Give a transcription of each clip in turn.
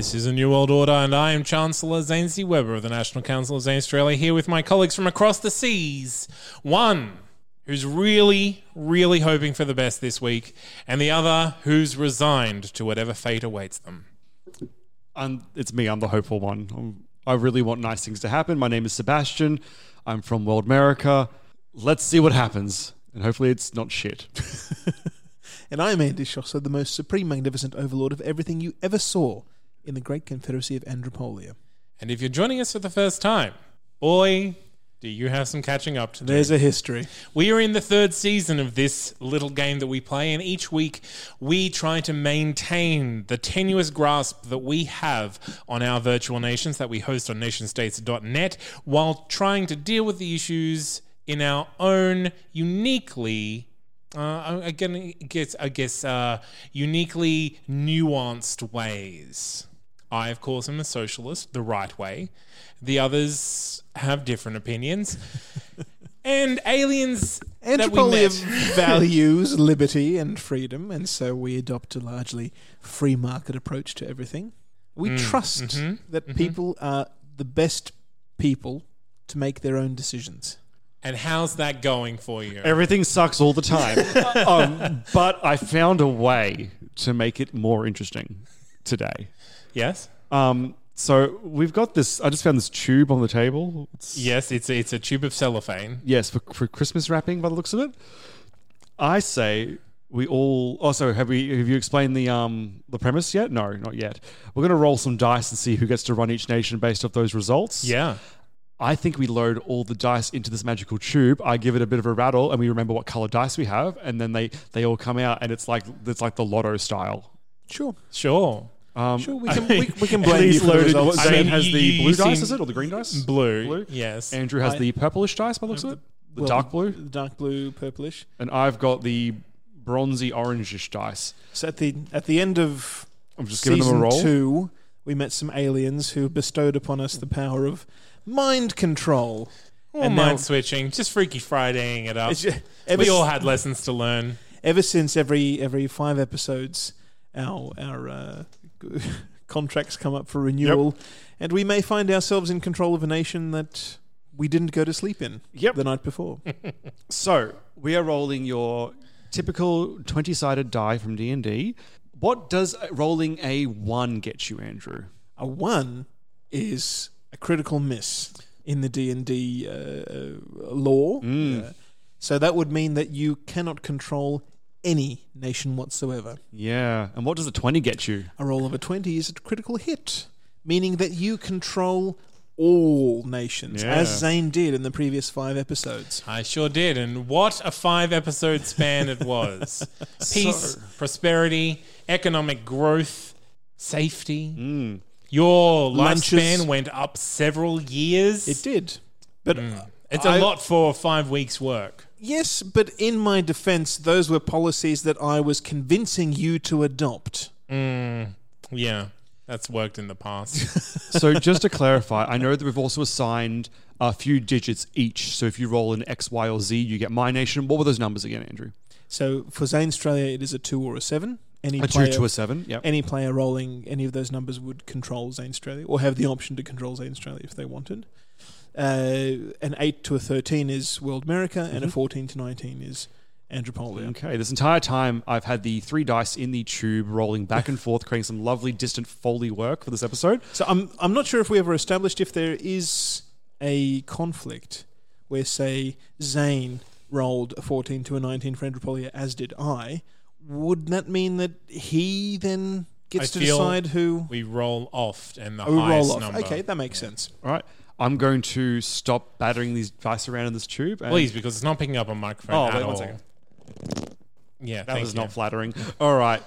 This is a New World Order, and I am Chancellor Zane C. Weber of the National Council of Zanstralia, here with my colleagues from across the seas. One who's really, really hoping for the best this week, and the other who's resigned to whatever fate awaits them. I'm, it's me. I'm the hopeful one. I'm, I really want nice things to happen. My name is Sebastian. I'm from World America. Let's see what happens, and hopefully it's not shit. And I am Andy Szosler, the most supreme, magnificent overlord of everything you ever saw in the great confederacy of Andropolia. And if you're joining us for the first time, boy, do you have some catching up to do. There's a history. We are in the third season of this little game that we play, and each week we try to maintain the tenuous grasp that we have on our virtual nations that we host on nationstates.net while trying to deal with the issues in our own uniquely. Uh, again, I guess, I guess uh, uniquely nuanced ways. I, of course, am a socialist, the right way. The others have different opinions. and aliens that we Andropolia met. values liberty and freedom, and so we adopt a largely free market approach to everything. We mm, trust mm-hmm, that mm-hmm. people are the best people to make their own decisions. And how's that going for you? Everything sucks all the time. um, but I found a way to make it more interesting today. Yes? Um, so we've got this. I just found this tube on the table. It's, Yes, it's a, it's a tube of cellophane. Yes, for, for Christmas wrapping by the looks of it. I say we all. Also, have we have you explained the um the premise yet? No, not yet. We're going to roll some dice and see who gets to run each nation based off those results. Yeah. I think we load all the dice into this magical tube. I give it a bit of a rattle, and we remember what color dice we have, and then they they all come out, and it's like it's like the lotto style. Sure, Sure. Um, sure. We can we, we can blame you for the loaded- results. Zane I mean, has you- the you- blue dice, seem- is it, or the green dice? Blue. Blue. Yes. Andrew has I- the purplish dice by the looks of it, the Well, dark blue, the dark blue, purplish. and I've got the bronzy orangish dice. So at the at the end of I'm just giving them season a roll. two, we met some aliens who bestowed upon us the power of mind control. Or and mind now- switching. Just freaky Fridaying it up. It's ju- ever, we all had lessons to learn. ever since every every five episodes, our our uh, contracts come up for renewal, and we may find ourselves in control of a nation that we didn't go to sleep in Yep. the night before. So we are rolling your typical twenty-sided die from D and D. What does rolling a one get you, Andrew? a one is a critical miss in the D and D uh, law. Uh, so that would mean that you cannot control any nation whatsoever. Yeah, and what does a twenty get you? A roll of a 20 is a critical hit, meaning that you control all nations, Yeah. as Zane did in the previous five episodes. I sure did. And what a five episode span it was peace, prosperity, economic growth, safety. Hmm. Your Lunches. lifespan went up several years. It did. But hmm. It's a I- lot for five weeks' work. Yes, but in my defense, those were policies that I was convincing you to adopt. Mm, yeah, that's worked in the past. So just to clarify, I know that we've also assigned a few digits each. So if you roll an X, Y, or Z, you get my nation. What were those numbers again, Andrew? So for Zanstralia, it is a two or a seven. Any A two to a seven. Yep. any player rolling any of those numbers would control Zanstralia or have the option to control Zanstralia if they wanted. Uh, an 8 to a 13 is World America, and a 14 to 19 is Andropolia. Okay, this entire time I've had the three dice in the tube rolling back and forth, creating some lovely distant Foley work for this episode. So I'm I'm not sure if we ever established if there is a conflict where, say, Zane rolled a 14 to a 19 for Andropolia, as did I. Would that mean that he then gets I to feel decide who? We roll off and the Oh, we highest roll off. number. Okay, that makes sense. All right, I'm going to stop battering these dice around in this tube. And Please, because it's not picking up a microphone Oh, at wait all. one second. Yeah, That thank was you. not flattering. All right,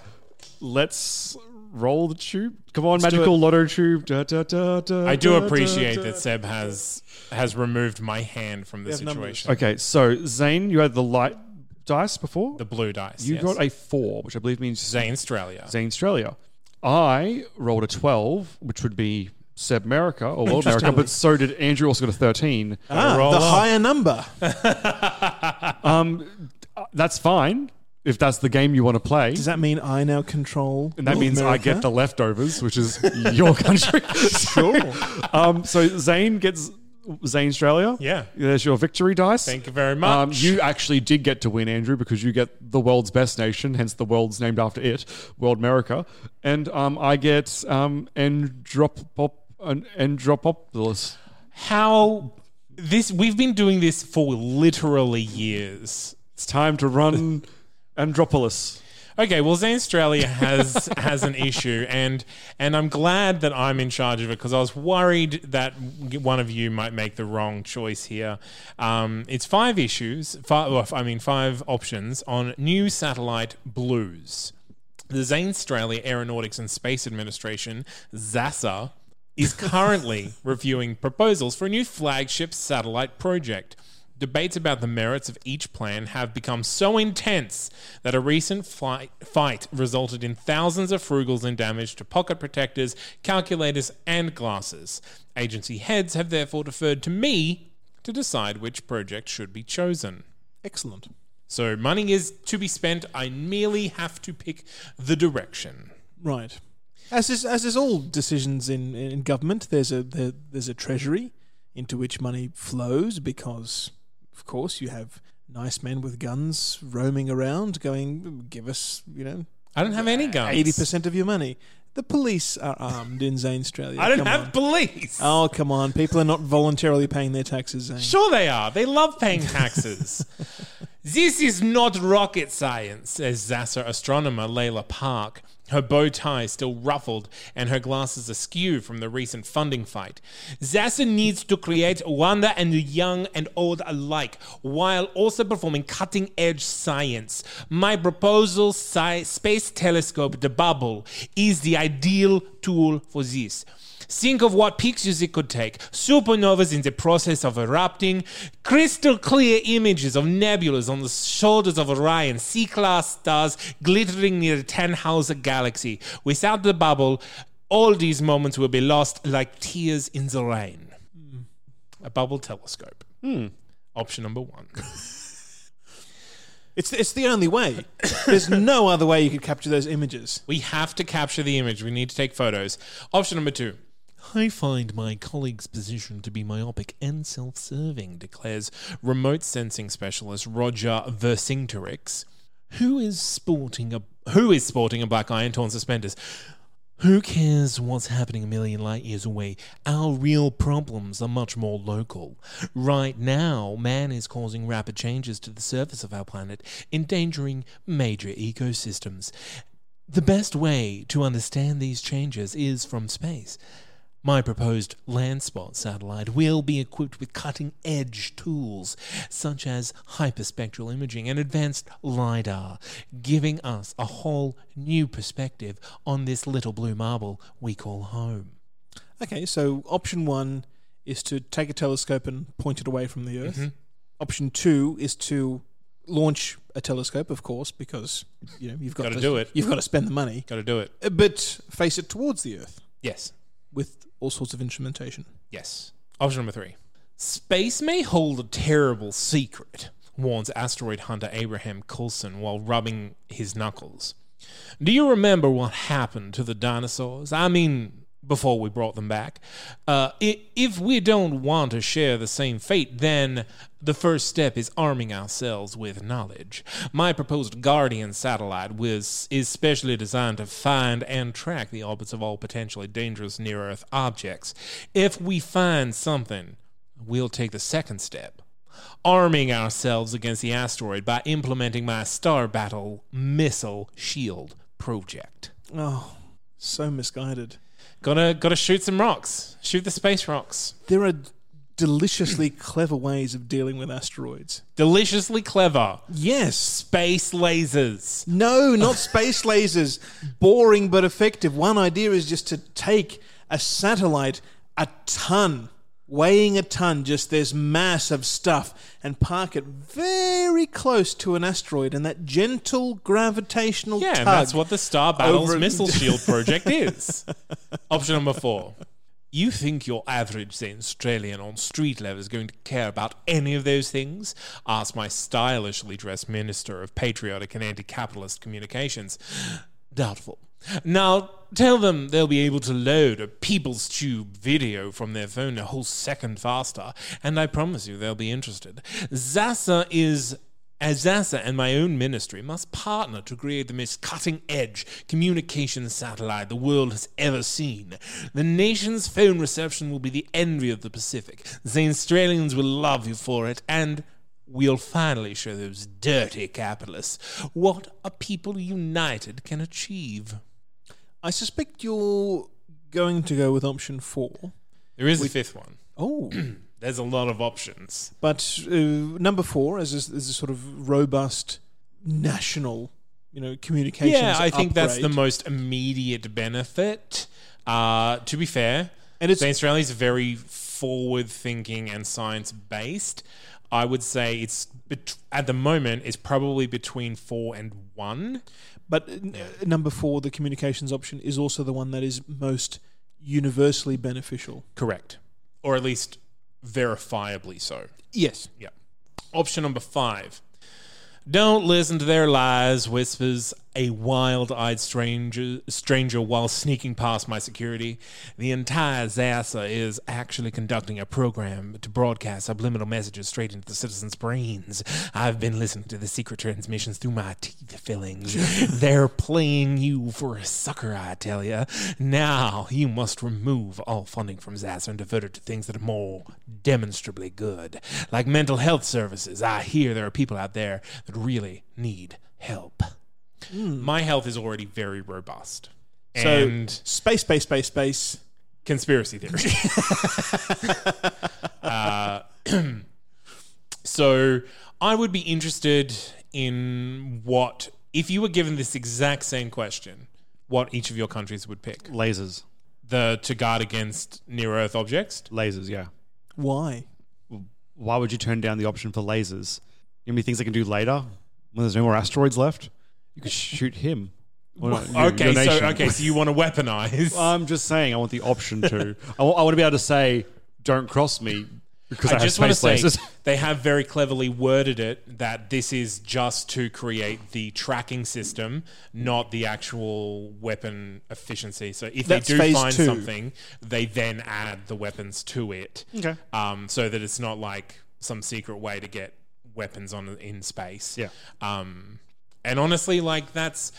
let's roll the tube. Come on, Let's do magical it. lotto tube. Da, da, da, da, I do da, appreciate da, that Seb has has removed my hand from the We have numbers. situation. Okay, so Zane, you had the light dice before. The blue dice. you yes. got a four, which I believe means Zanstralia. Zane Australia. I rolled a 12, which would be Sebmerica or World America, but so did Andrew, also got a 13. Ah, the up. higher number. Um, that's fine if that's the game you want to play. Does that mean I now control? and that North means I get the leftovers, which is your country. sure. um, so Zane gets Zanstralia. Yeah. There's your victory dice. Thank you very much. Um, you actually did get to win, Andrew, because you get the world's best nation, hence the world's named after it, World America. And um, I get um, Andropop, an Andropopolis. How this we've been doing this for literally years. It's time to run Andropolis. Okay, well, Zanstralia has has an issue, and and I'm glad that I'm in charge of it because I was worried that one of you might make the wrong choice here. Um, it's five issues, five, well, I mean five options on new satellite blues. The Zanstralia Aeronautics and Space Administration (ZASA) is currently reviewing proposals for a new flagship satellite project. Debates about the merits of each plan have become so intense that a recent flight, fight resulted in thousands of frugals and damage to pocket protectors, calculators, and glasses. Agency heads have therefore deferred to me to decide which project should be chosen. Excellent. So money is to be spent. I merely have to pick the direction. Right. As is as is all decisions in, in government, there's a there, there's a treasury into which money flows because, of course, you have nice men with guns roaming around, going, "Give us, you know, I don't have any guns. eighty percent of your money." The police are armed in Zanstralia. I don't Come have on. police. Oh come on! People are not voluntarily paying their taxes, Zane. Sure, they are. They love paying taxes. this is not rocket science, says Zassa astronomer Layla Park. Her bow tie still ruffled and her glasses askew from the recent funding fight. Zassa needs to create wonder and the young and old alike while also performing cutting edge science. My proposal, sci- Space Telescope, the bubble, is the ideal tool for this. Think of what pictures it could take. Supernovas in the process of erupting, crystal clear images of nebulas on the shoulders of Orion, C class stars glittering near the Tannhauser galaxy. Without the bubble, all these moments will be lost like tears in the rain. A bubble telescope. Hmm. Option number one. It's it's the only way. There's no other way you could capture those images. We have to capture the image. We need to take photos. Option number two. I find my colleague's position to be myopic and self serving, declares remote sensing specialist Roger Vercingetorix, who is sporting a who is sporting a black eye and torn suspenders. Who cares what's happening a million light years away? Our real problems are much more local. Right now, man is causing rapid changes to the surface of our planet, endangering major ecosystems. The best way to understand these changes is from space. My proposed Landspot satellite will be equipped with cutting edge tools such as hyperspectral imaging and advanced LIDAR, giving us a whole new perspective on this little blue marble we call home. Okay, so option one is to take a telescope and point it away from the Earth. Mm-hmm. Option two is to launch a telescope, of course, because you know you've got Gotta to do it. You've got to spend the money, Got to do it. Uh, but face it towards the Earth Yes. with all sorts of instrumentation. Yes. Option number three. Space may hold a terrible secret, warns asteroid hunter Abraham Coulson while rubbing his knuckles. Do you remember what happened to the dinosaurs? I mean, before we brought them back. Uh, if we don't want to share the same fate, then the first step is arming ourselves with knowledge. My proposed Guardian satellite was is specially designed to find and track the orbits of all potentially dangerous near Earth objects. If we find something, we'll take the second step. Arming ourselves against the asteroid by implementing my Star Battle missile shield project. Oh, so misguided. Gotta gotta shoot some rocks. Shoot the space rocks. There are deliciously clever ways of dealing with asteroids. Deliciously clever. Yes. Space lasers. No, not space lasers. Boring but effective. One idea is just to take a satellite, a ton, weighing a ton, just this mass of stuff, and park it very close to an asteroid, and that gentle gravitational Yeah, tug. and that's what the Star Battles over- Missile Shield project is. Option number four. You think your average Australian on street level is going to care about any of those things? Asked my stylishly dressed Minister of Patriotic and Anti Capitalist Communications. Doubtful. Now, tell them they'll be able to load a People's Tube video from their phone a whole second faster, and I promise you they'll be interested. ZASA is as NASA and my own ministry must partner to create the most cutting edge communication satellite the world has ever seen. The nation's phone reception will be the envy of the Pacific. The Australians will love you for it, and we'll finally show those dirty capitalists what a people united can achieve. I suspect you're going to go with option four. There is a fifth one. Oh. There's a lot of options. But uh, number four is a, is a sort of robust national, you know, communications. Yeah, I think that's the most immediate benefit. Uh, to be fair, And it's- the Australia's very forward thinking and science based. I would say it's bet- at the moment it's probably between four and one. But uh, number four, the communications option, is also the one that is most universally beneficial. Correct, or at least verifiably so. Yes. Yeah. Option number five. Don't listen to their lies, whispers a wild eyed stranger, stranger while sneaking past my security. The entire ZASA is actually conducting a program to broadcast subliminal messages straight into the citizens' brains. I've been listening to the secret transmissions through my teeth fillings. They're playing you for a sucker, I tell you. Now you must remove all funding from ZASA and divert it to things that are more demonstrably good, like mental health services. I hear there are people out there that really need help. My health is already very robust. So and space, space, space, space. conspiracy theory. uh, so I would be interested in what, if you were given this exact same question, what each of your countries would pick. Lasers. The to guard against near Earth objects. Lasers, yeah. Why? Why would you turn down the option for lasers? You know, many things they can do later when there's no more asteroids left. You could shoot him. Not, you- Okay, your so nation. okay, so you want to weaponize? I'm just saying, I want the option to. I want, to be able to say, "Don't cross me," because I, I just have want to say lasers. they have very cleverly worded it that this is just to create the tracking system, not the actual weapon efficiency. So if That's they do phase find two. something, they then add the weapons to it. Okay. Um, so that it's not like some secret way to get weapons on in space. Yeah. Um, and honestly, like that's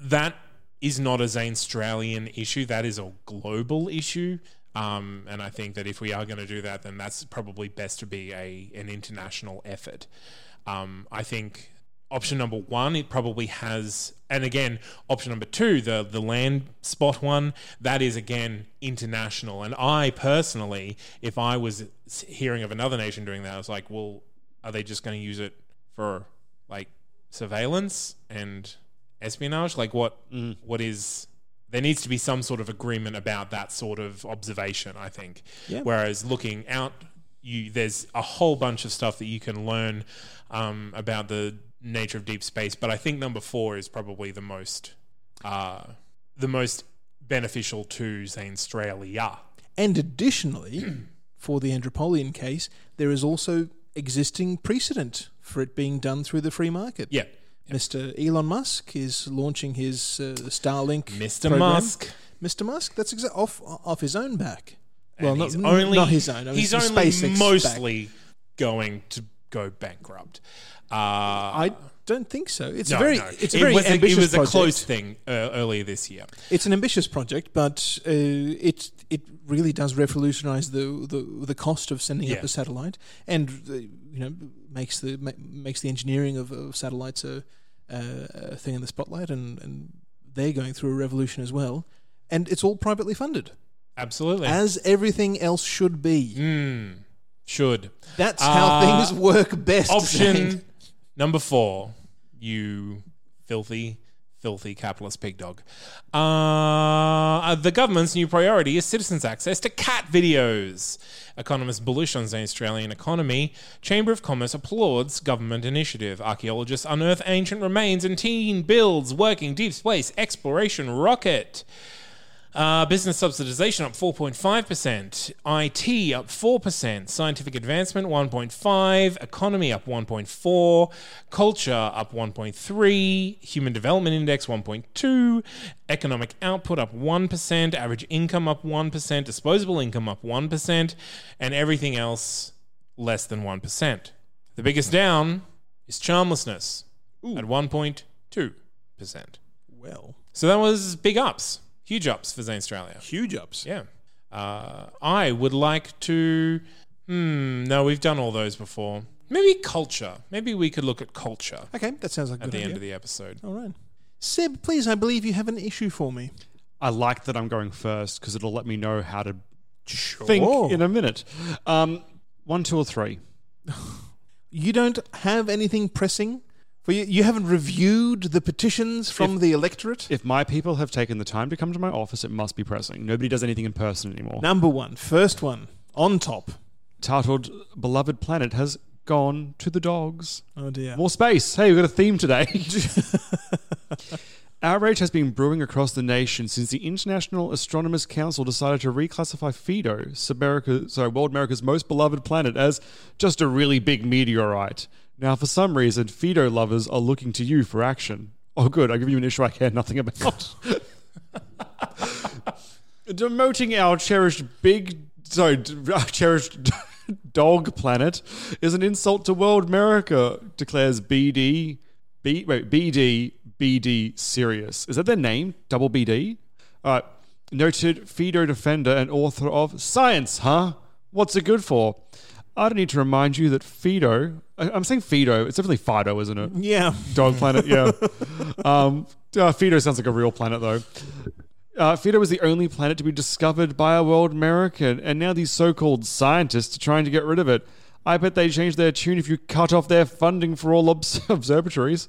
that is not a an Australian issue. That is a global issue. Um, and I think that if we are going to do that, then that's probably best to be a an international effort. Um, I think option number one, it probably has, and again, option number two, the the land spot one, that is again international. And I personally, if I was hearing of another nation doing that, I was like, well, are they just going to use it for like surveillance and espionage? Like, what what is there needs to be some sort of agreement about that sort of observation. I think. Yeah. Whereas looking out, you there's a whole bunch of stuff that you can learn um, about the nature of deep space. But I think number four is probably the most uh, the most beneficial to say Australia. And additionally, for the Andropolian case, there is also existing precedent for it being done through the free market. Yeah. Mr. Elon Musk is launching his uh, Starlink Mr. program. Musk. Mr. Musk? That's exa- off off his own back. And well, not, only not his own. I mean, he's only SpaceX back. mostly going to go bankrupt. Uh, I don't think so. It's no, a very, no. it's a it very was ambitious it was project. a close thing uh, earlier this year. It's an ambitious project, but uh, it it really does revolutionise the, the the cost of sending Yeah. up a satellite, and uh, you know makes the ma- makes the engineering of, of satellites a, a thing in the spotlight, and, and they're going through a revolution as well, and it's all privately funded, Absolutely. as everything else should be. Mm, should. That's how Uh, things work best. Option number four, you filthy, filthy capitalist pig dog. Uh, the government's new priority is citizens' access to cat videos. Economists bullish on the Australian economy. Chamber of Commerce applauds government initiative. Archaeologists unearth ancient remains and teen builds working deep space exploration rocket. Uh, business subsidization up 4.5%, IT up 4%, scientific advancement 1.5, economy up 1.4, culture up 1.3, human development index 1.2, economic output up 1%, average income up 1%, disposable income up 1%, and everything else less than 1%. The biggest down is charmlessness at 1.2%. well, So that was big ups, huge ups for Zanstralia. huge ups. Yeah. Uh, I would like to. Hmm. No, we've done all those before. Maybe culture. Maybe we could look at culture Okay, that sounds like a at good the end idea. of the episode. All right, Seb, please, I believe you have an issue for me. I like that I'm going first because it'll let me know how to think in a minute. Um, one, two, or three. You don't have anything pressing for you. You haven't reviewed the petitions from If- the electorate. If my people have taken the time to come to my office, it must be pressing. Nobody does anything in person anymore. Number one, first one, on top. Titled "Beloved Planet has gone to the dogs." Oh dear. More space. Hey, we've got a theme today. Outrage has been brewing across the nation since the International Astronomers Council decided to reclassify Fido, sorry, World America's most beloved planet, as just a really big meteorite. Now, for some reason, Fido lovers are looking to you for action. Oh, good. I give you an issue I care nothing about. Demoting our cherished big, sorry, our cherished dog planet is an insult to world America, declares BD, B, wait, BD, BD Sirius. Is that their name? Double BD? All right. Noted Fido defender and author of Science, huh? What's it good for? I don't need to remind you that Fido, I- I'm saying Fido, it's definitely Fido, isn't it? Yeah. Dog planet, yeah. um, uh, Fido sounds like a real planet, though. Uh, Fido was the only planet to be discovered by a world American, and now these so called scientists are trying to get rid of it. I bet they change their tune if you cut off their funding for all obs- observatories.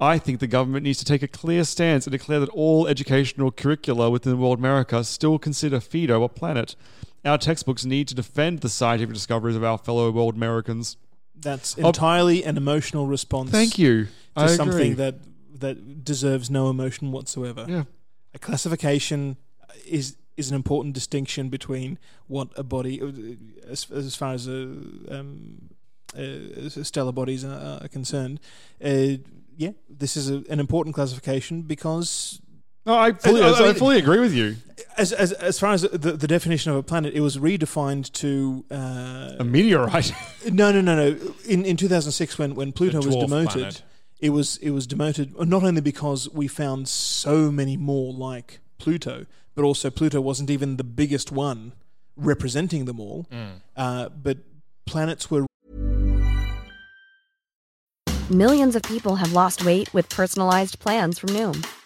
I think the government needs to take a clear stance and declare that all educational curricula within world America still consider Fido a planet. Our textbooks need to defend the scientific discoveries of our fellow world Americans. That's entirely an emotional response. Thank you. To I agree. something that that deserves no emotion whatsoever. Yeah. A classification is is an important distinction between what a body, uh, as, as far as uh, um, uh, stellar bodies are, are concerned. Uh, yeah, this is a, an important classification because No, I fully, I- I I, fully agree with you. as as, as far as the, the definition of a planet, it was redefined to uh, A meteorite. no, no, no, no. In in 2006, when when Pluto was dwarf demoted, planet. it was it was demoted not only because we found so many more like Pluto, but also Pluto wasn't even the biggest one representing them all. Uh, but planets were Millions of people have lost weight with personalized plans from Noom,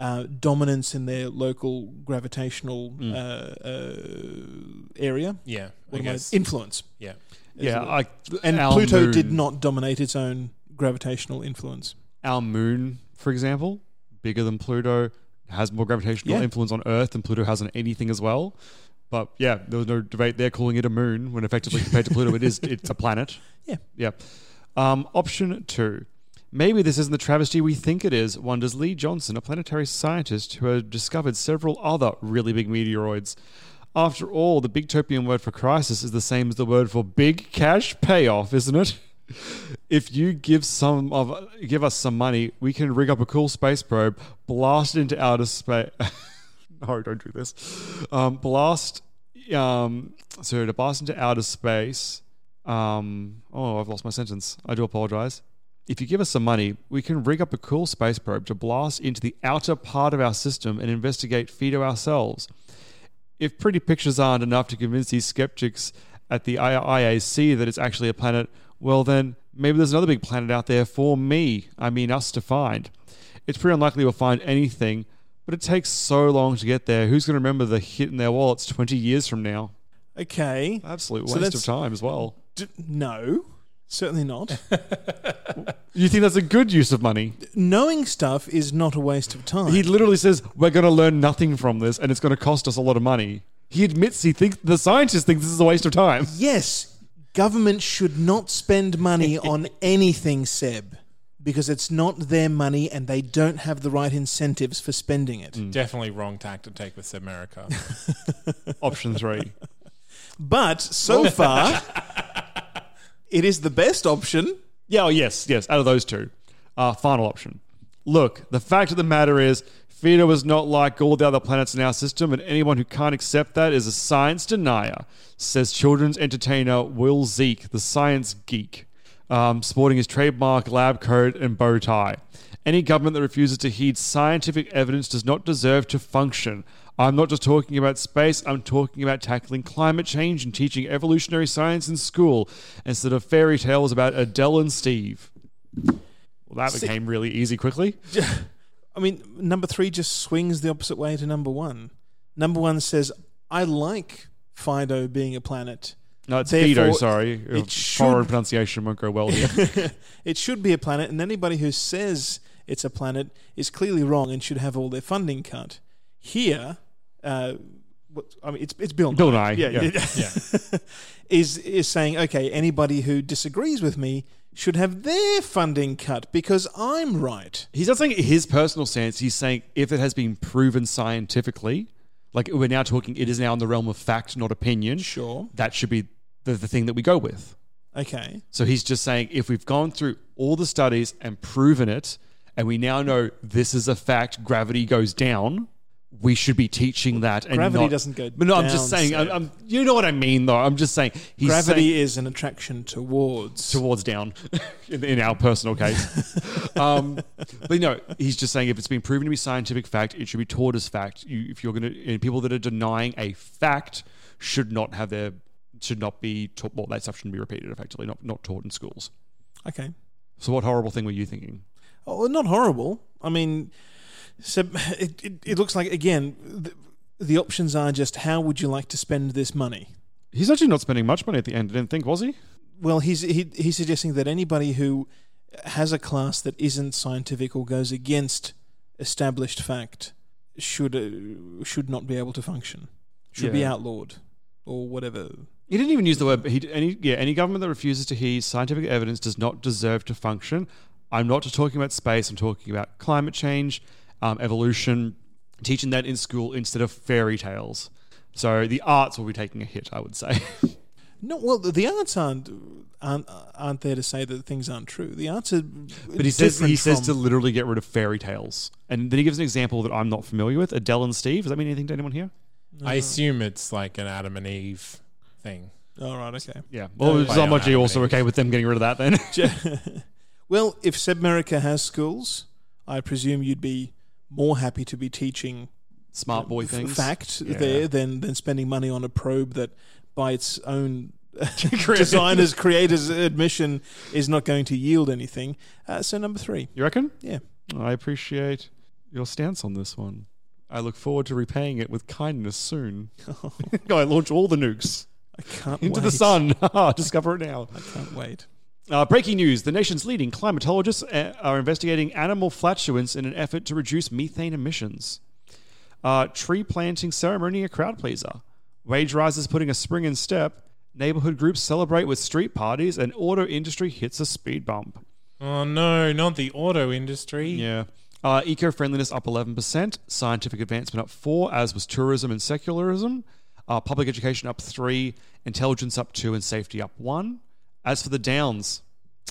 uh, dominance in their local gravitational Mm. uh, uh, area. Yeah, I What I- guess. influence. yeah. yeah, like And our Pluto did not dominate its own gravitational influence. Our moon, for example, bigger than Pluto, has more gravitational Yeah. influence on Earth than Pluto has on anything as well. But yeah, there was no debate there calling it a moon when effectively compared to Pluto, it is it's a planet. Yeah. Yeah. Um, option two. Maybe this isn't the travesty we think it is, wonders Lee Johnson, a planetary scientist who had discovered several other really big meteoroids. After all, the big topian word for crisis is the same as the word for big cash payoff, isn't it? If you give some of give us some money, we can rig up a cool space probe, blast it into outer space. no, don't do this. Um, blast, um, so to blast into outer space. Um, oh, I've lost my sentence. I do apologize. If you give us some money, we can rig up a cool space probe to blast into the outer part of our system and investigate Fido ourselves. If pretty pictures aren't enough to convince these skeptics at the IAC that it's actually a planet, well, then maybe there's another big planet out there for me, I mean us, to find. It's pretty unlikely we'll find anything, but it takes so long to get there. Who's going to remember the hit in their wallets 20 years from now? Okay. Absolute waste that's- of time as well. D- no, certainly not. You think that's a good use of money? Knowing stuff is not a waste of time. He literally says, We're going to learn nothing from this and it's going to cost us a lot of money. He admits he thinks the scientists think this is a waste of time. yes, government should not spend money on anything, Seb, because it's not their money and they don't have the right incentives for spending it. Mm. Definitely wrong tack to take with America. Option three. But so far, it is the best option. Yeah, oh, yes, yes, out of those two. Uh, final option. Look, the fact of the matter is, Fido is not like all the other planets in our system, and anyone who can't accept that is a science denier, says children's entertainer Will Zeke, the science geek, um, sporting his trademark lab coat and bow tie. Any government that refuses to heed scientific evidence does not deserve to function. I'm not just talking about space, I'm talking about tackling climate change and teaching evolutionary science in school instead of fairy tales about Adele and Steve. Well, that became really easy quickly. I mean, number three just swings the opposite way to number one. Number one says, I like Fido being a planet. No, it's Therefore, Fido, sorry. it should- Foreign pronunciation won't go well here. it should be a planet, and anybody who says it's a planet is clearly wrong and should have all their funding cut. Here, uh, what, I mean, it's it's Bill Nye. Bill Nye, yeah, yeah. yeah. is is saying okay, anybody who disagrees with me should have their funding cut because I'm right. He's not saying his personal stance. He's saying if it has been proven scientifically, like we're now talking, it is now in the realm of fact, not opinion. Sure. That should be the, the thing that we go with. Okay. So he's just saying if we've gone through all the studies and proven it, and we now know this is a fact, gravity goes down. We should be teaching that. And Gravity not- doesn't go But no, I'm just saying. I'm, I'm, you know what I mean, though. I'm just saying. Gravity saying- is an attraction towards. towards down in, in our personal case. um, but no, he's just saying if it's been proven to be scientific fact, it should be taught as fact. You, if you're going to, and people that are denying a fact should not have their, should not be taught. Well, that stuff shouldn't be repeated. Effectively, not not taught in schools. okay. So, what horrible thing were you thinking? Oh, not horrible. I mean, so it, it, it looks like again the, the options are just how would you like to spend this money. He's actually not spending much money at the end. I didn't think, was he? Well, he's he, he's suggesting that anybody who has a class that isn't scientific or goes against established fact should uh, should not be able to function. Should be outlawed or whatever. He didn't even use the word. He, any, yeah, any government that refuses to heed scientific evidence does not deserve to function. I'm not just talking about space. I'm talking about climate change, um, evolution, teaching that in school instead of fairy tales. So the arts will be taking a hit, I would say. No, well, the- the arts aren't aren't aren't there to say that things aren't true. The arts are. but he says he different says to literally get rid of fairy tales, and then he gives an example that I'm not familiar with. Adele and Steve. Does that mean anything to anyone here? I assume it's like an Adam and Eve thing. All right. Okay. Yeah. Well, so I much are you also okay with them getting rid of that then? well, if Sebmerica has schools, I presume you'd be more happy to be teaching Smart boy things. fact Yeah. there than than spending money on a probe that, by its own designers creators admission, is not going to yield anything. Uh, so number three, You reckon? yeah. I appreciate your stance on this one. I look forward to repaying it with kindness soon. Go, I launch all the nukes I can't into wait. the sun. Discover it now. I can't wait. Uh, breaking news the nation's leading climatologists uh, are investigating animal flatulence in an effort to reduce methane emissions. Uh, tree planting ceremony a crowd pleaser. Wage rises putting a spring in step. Neighborhood groups celebrate with street parties, and auto industry hits a speed bump. Oh no, not the auto industry. Yeah. Uh, Eco friendliness up 11%, scientific advancement up 4 as was tourism and secularism. Uh, public education up 3, intelligence up 2, and safety up 1. As for the downs,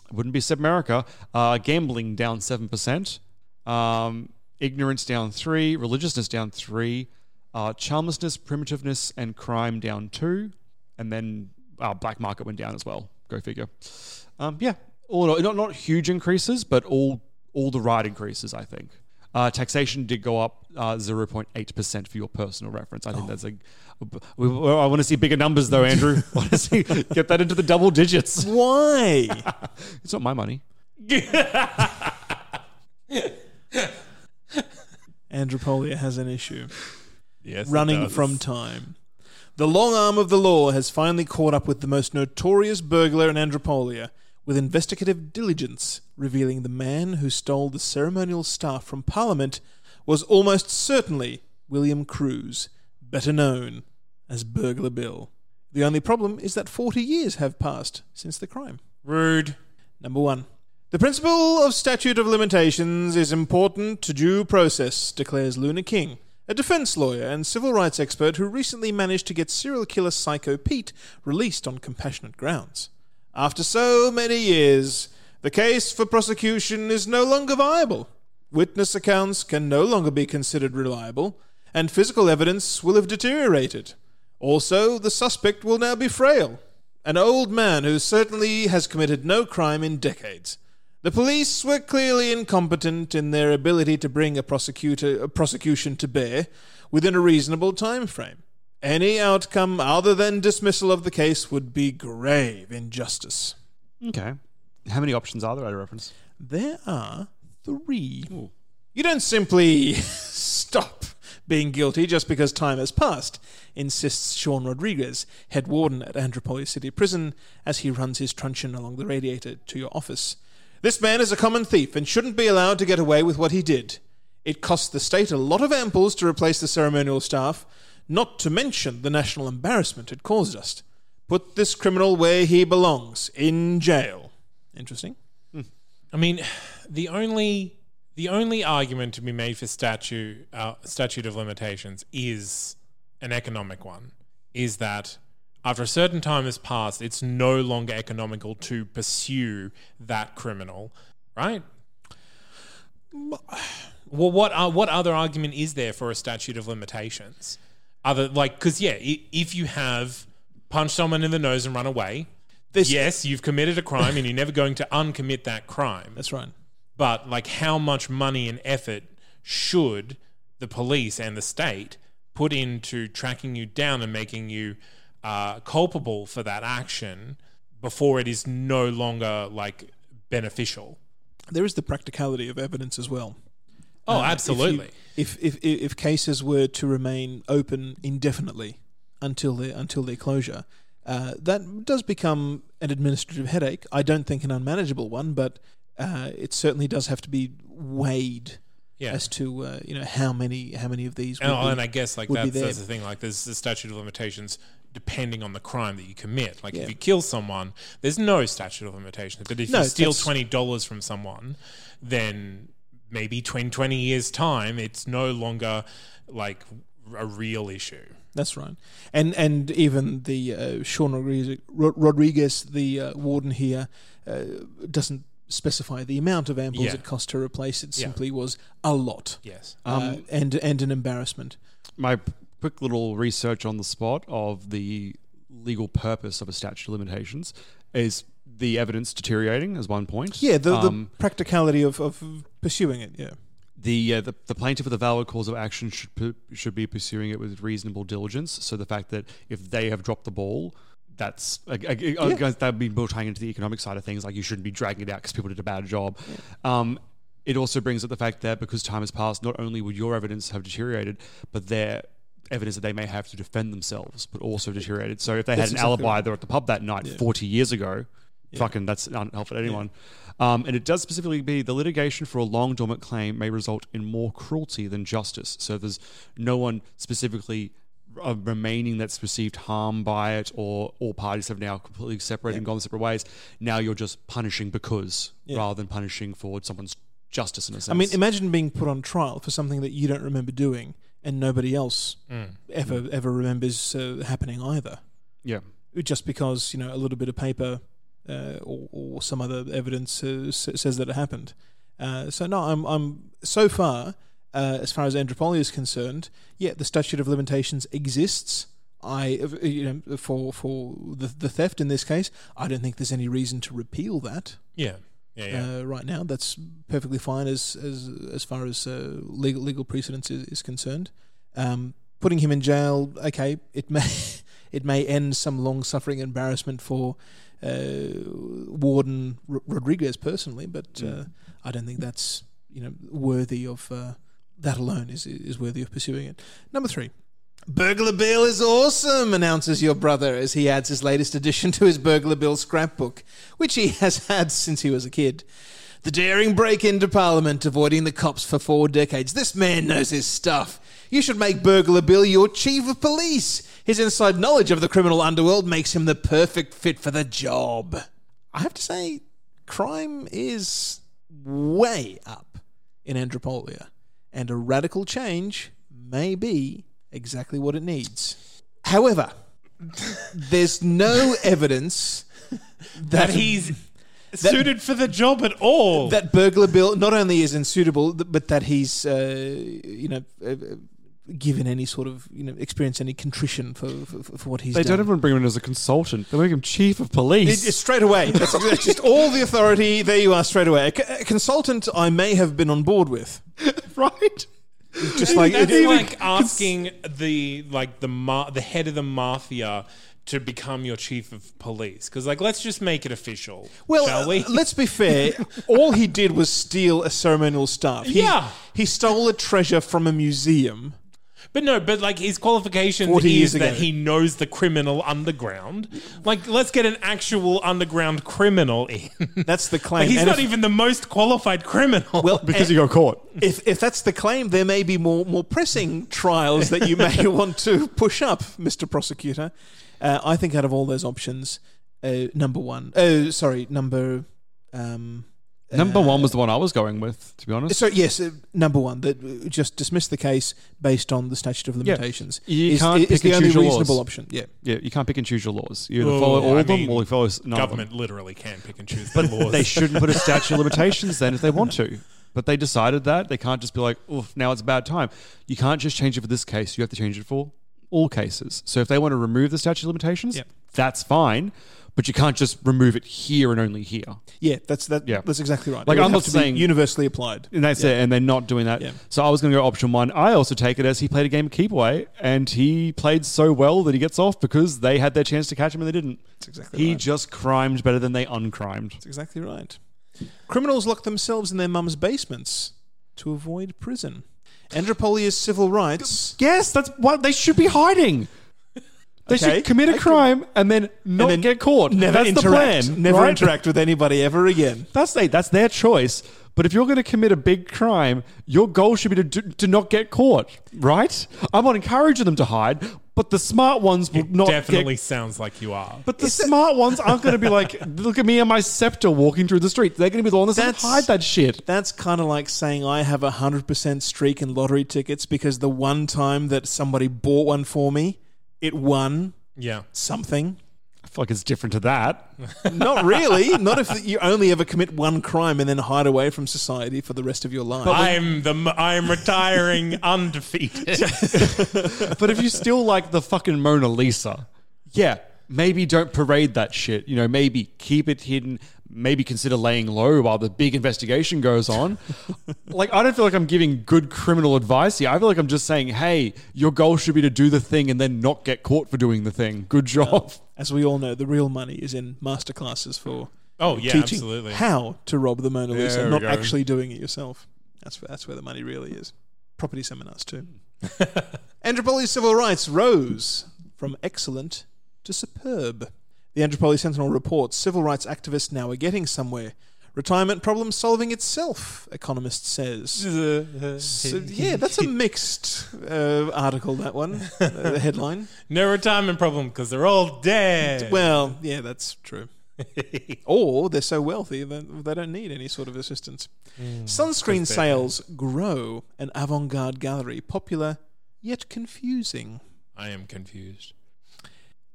it wouldn't be Sebmerica. Uh, gambling down 7%, um, ignorance down 3, religiousness down 3, uh, charmlessness, primitiveness, and crime down 2. And then uh, black market went down as well. Go figure. Um, yeah, all in all, not not huge increases, but all all the right increases. I think uh, taxation did go up uh, zero point eight percent for your personal reference. I think that's a. We, well, I want to see bigger numbers though, Andrew. I want to see get that into the double digits. Why? It's not my money. Andropolia has an issue. Yes, running from time. The long arm of the law has finally caught up with the most notorious burglar in Andropolia, with investigative diligence revealing the man who stole the ceremonial staff from Parliament was almost certainly William Cruz, better known as Burglar Bill. The only problem is that 40 years have passed since the crime. rude. Number one. The principle of statute of limitations is important to due process, declares Luna King, a defense lawyer and civil rights expert who recently managed to get serial killer Psycho Pete released on compassionate grounds. After so many years, the case for prosecution is no longer viable. Witness accounts can no longer be considered reliable, and physical evidence will have deteriorated. Also, the suspect will now be frail, an old man who certainly has committed no crime in decades. The police were clearly incompetent in their ability to bring a, prosecutor, a prosecution to bear within a reasonable time frame. Any outcome other than dismissal of the case would be grave injustice. Okay. How many options are there? I reference. There are three. You don't simply stop being guilty just because time has passed, insists Sean Rodriguez, head warden at Andropolis City Prison, as he runs his truncheon along the radiator to your office. This man is a common thief and shouldn't be allowed to get away with what he did. It cost the state a lot of amples to replace the ceremonial staff, not to mention the national embarrassment it caused us. Put this criminal where he belongs, in jail. Interesting. I mean, the only the only argument to be made for statute uh, statute of limitations is an economic one. Is that after a certain time has passed, it's no longer economical to pursue that criminal, right? Well, what uh, what other argument is there for a statute of limitations? Other like because yeah, if you have punched someone in the nose and run away, Yes, you've committed a crime and you're never going to uncommit that crime That's right. but like how much money and effort should the police and the state put into tracking you down and making you uh, culpable for that action before it is no longer like beneficial There is the practicality of evidence as well. oh if you- absolutely If if, if if cases were to remain open indefinitely until their until their closure, uh, that does become an administrative headache. I don't think an unmanageable one, but uh, it certainly does have to be weighed yeah as to uh, you know how many how many of these. Would and, be, and I guess like that's, that's the thing. Like there's the statute of limitations depending on the crime that you commit. Like Yeah. if you kill someone, there's no statute of limitations. But if No, you steal twenty dollars from someone, then maybe 20, 20 years time, it's no longer like a real issue. That's right, and and even the uh, Sean Rodriguez, Rodriguez the uh, warden here, uh, doesn't specify the amount of amples Yeah. it cost to replace. It Yeah. simply was a lot, Yes. uh, and and an embarrassment. my quick little research on the spot of the legal purpose of a statute of limitations is the evidence deteriorating as one point. Yeah, the, the Um, practicality of, of pursuing it. Yeah, the, uh, the the plaintiff with a valid cause of action should pu- should be pursuing it with reasonable diligence. So the fact that if they have dropped the ball, that's uh, uh, uh, that would be more tying into the economic side of things. Like you shouldn't be dragging it out because people did a bad job. Um, it also brings up the fact that because time has passed, not only would your evidence have deteriorated, but their evidence that they may have to defend themselves, but also deteriorated. So if they That's had an exactly alibi, right. they were at the pub that night Yeah. forty years ago. Fucking, that's not helpful to anyone. Um, and it does specifically be the litigation for a long dormant claim may result in more cruelty than justice. So there's no one specifically uh, remaining that's received harm by it, or all parties have now completely separated and gone separate ways. Now you're just punishing because Yeah. rather than punishing for someone's justice in a sense. I mean, imagine being put on trial for something that you don't remember doing and nobody else ever ever remembers uh, happening either. yeah. Just because you know a little bit of paper or, or some other evidence uh, says that it happened. Uh, so no, I'm I'm so far uh, as far as Andropolia is concerned. Yeah, the statute of limitations exists. I uh, you know for for the the theft in this case, I don't think there's any reason to repeal that. Yeah. Yeah. Yeah. uh, right now. That's perfectly fine as as as far as uh, legal legal precedence is, is concerned. Um, putting him in jail, okay, it may it may end some long suffering embarrassment for uh, Warden R- Rodriguez personally, but uh, I don't think that's you know worthy of uh, that alone is is worthy of pursuing it. Number three. Burglar Bill is awesome, announces your brother as he adds his latest addition to his Burglar Bill scrapbook, which he has had since he was a kid. The daring break into Parliament, avoiding the cops for four decades. This man knows his stuff. You should make Burglar Bill your chief of police. His inside knowledge of the criminal underworld makes him the perfect fit for the job. I have to say, crime is way up in Andropolia, and a radical change may be exactly what it needs. However, there's no evidence that he's suited for the job at all. that burglar bill not only is unsuitable, but that he's uh, you know uh, given any sort of you know experienced any contrition for for, for what he's They done. don't even bring him in as a consultant. They make him chief of police. It- it's straight away. That's, that's just all the authority. There you are, straight away. A, c- a consultant I may have been on board with. right? Just like That's it- like asking the like the ma- the head of the mafia to become your chief of police. Because like, let's just make it official. Well, shall we? uh, let's be fair. All he did was steal a ceremonial staff. He, Yeah. he stole a treasure from a museum. But no, but like his qualification 40 is years that ago. he knows the criminal underground. Like, let's get an actual underground criminal in. That's the claim. Like, he's And not if- even the most qualified criminal. Well, Because and he got caught. if if that's the claim, there may be more more pressing trials that you may want to push up, Mr. Prosecutor. Uh, I think out of all those options, uh, number one, oh sorry, number. Um, Number uh, one was the one I was going with, to be honest. So yes, uh, number one that uh, just dismiss the case based on the statute of limitations. You is, can't is pick the and only choose your reasonable laws. option. Yeah, yeah, you can't pick and choose your laws. You either Oh, follow all I of them mean, or you follow s- none of them. government literally can pick and choose But the laws. they shouldn't put a statute of limitations then if they want to. But they decided that. They can't just be like, oof, now it's a bad time. You can't just change it for this case. You have to change it for all cases. So if they want to remove the statute of limitations, Yep. that's fine. But you can't just remove it here and only here. yeah, that's that. Yeah. that's exactly right. Like, I'm not saying- universally applied. And that's it. And they're not doing that. Yeah. So I was going to go option one. I also take it as he played a game of keep away and he played so well that he gets off because they had their chance to catch him and they didn't. That's exactly He right. just crimed better than they uncrimed. That's exactly right. Criminals lock themselves in their mum's basements to avoid prison. Andropolia's civil rights. Yes, that's what they should be hiding. They Okay. should commit a crime and then not then get caught. Never that's interact. the plan. never right? interact with anybody ever again. That's they, that's their choice. But if you're going to commit a big crime, your goal should be to, do, to not get caught, right? I'm not encouraging them to hide, but the smart ones will It not definitely Get, sounds like you are. but the smart ones aren't going to be like, look at me and my scepter walking through the street. They're going to be the ones that That's- hide that shit. That's kind of like saying I have a 100% streak in lottery tickets because the one time that somebody bought one for me, it won yeah. something. I feel like it's different to that. Not really. Not if you only ever commit one crime and then hide away from society for the rest of your life. I'm the I'm retiring undefeated. But if you still like the fucking Mona Lisa, yeah, maybe don't parade that shit. You know, maybe keep it hidden. Maybe consider laying low while the big investigation goes on. like, I don't feel like I'm giving good criminal advice here. I feel like I'm just saying, hey, your goal should be to do the thing and then not get caught for doing the thing. Good job. As we all know, the real money is in masterclasses for Oh yeah, teaching absolutely. how to rob the Mona Lisa, There not actually doing it yourself. That's where, that's where the money really is. Property seminars too. Andropolia's civil rights rose from excellent to superb. The Andropolia Sentinel reports civil rights activists now are getting somewhere. Retirement problem solving itself, Economist says. So, yeah, that's a mixed uh, article, that one, uh, the headline. No retirement problem because they're all dead. Well, yeah, that's true. or they're so wealthy that they don't need any sort of assistance. Sunscreen Because they're sales grow, an avant garde gallery, popular yet confusing. I am confused.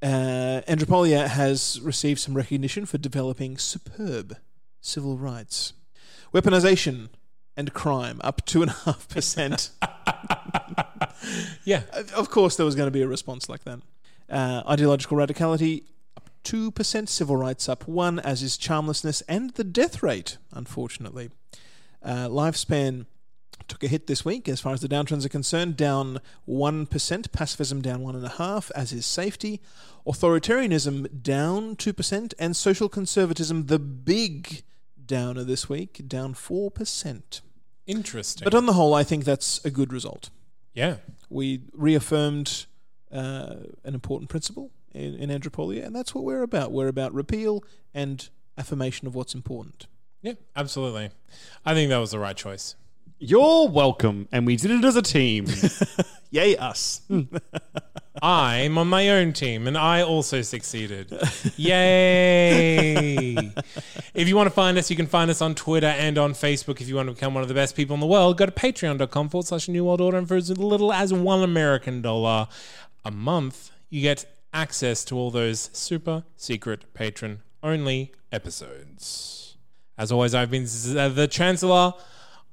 Uh, Andropolia has received some recognition for developing superb civil rights. Weaponization and crime up 2.5%. Yeah. of course, there was going to be a response like that. Uh, ideological radicality up 2%, civil rights up 1 as is charmlessness and the death rate, unfortunately. Uh, lifespan took a hit this week as far as the downtrends are concerned, down 1%, pacifism down 1.5, as is safety, authoritarianism down 2%, and social conservatism, the big downer this week, down 4%. Interesting. But on the whole, I think that's a good result. yeah. We reaffirmed uh, an important principle in, in Andropolia, and that's what we're about. We're about repeal and affirmation of what's important. Yeah, absolutely. I think that was the right choice. You're welcome, and we did it as a team. Yay, us. I'm on my own team and I also succeeded. Yay! if you want to find us, you can find us on Twitter and on Facebook. If you want to become one of the best people in the world, go to patreon.com forward slash New World Order. And for as little as one American dollar a month, you get access to all those super secret patron only episodes. As always, I've been Z- the Chancellor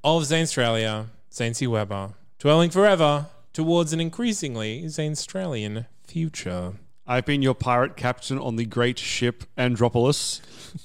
of Zanstralia, Zane C. Weber, dwelling forever towards an increasingly Zanstralian future. I've been your pirate captain on the great ship Andropolis,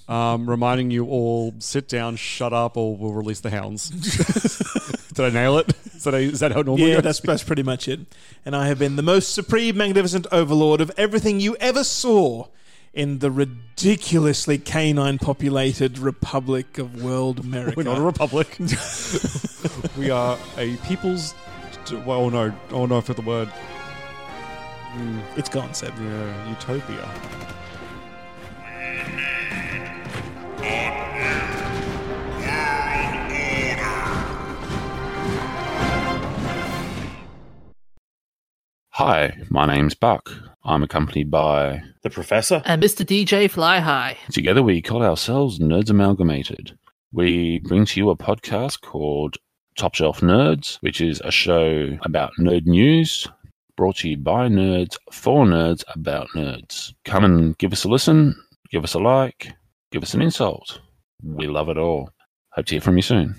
um, reminding you all sit down, shut up, or we'll release the hounds. Did I nail it? Is that, is that how it normally Yeah, goes? that's, that's pretty much it. And I have been the most supreme, magnificent overlord of everything you ever saw in the ridiculously canine populated Republic of World America. We're not a republic. we are a people's. Well, no, oh no, for the word. Hmm. It's gone, Seb. Yeah, utopia. Hi, my name's Buck. I'm accompanied by. The Professor? And Mr. DJ Fly High. Together we call ourselves Nerds Amalgamated. We bring to you a podcast called Top Shelf Nerds, which is a show about nerd news brought to you by nerds for nerds about nerds. Come and give us a listen, give us a like, give us an insult. We love it all. Hope to hear from you soon.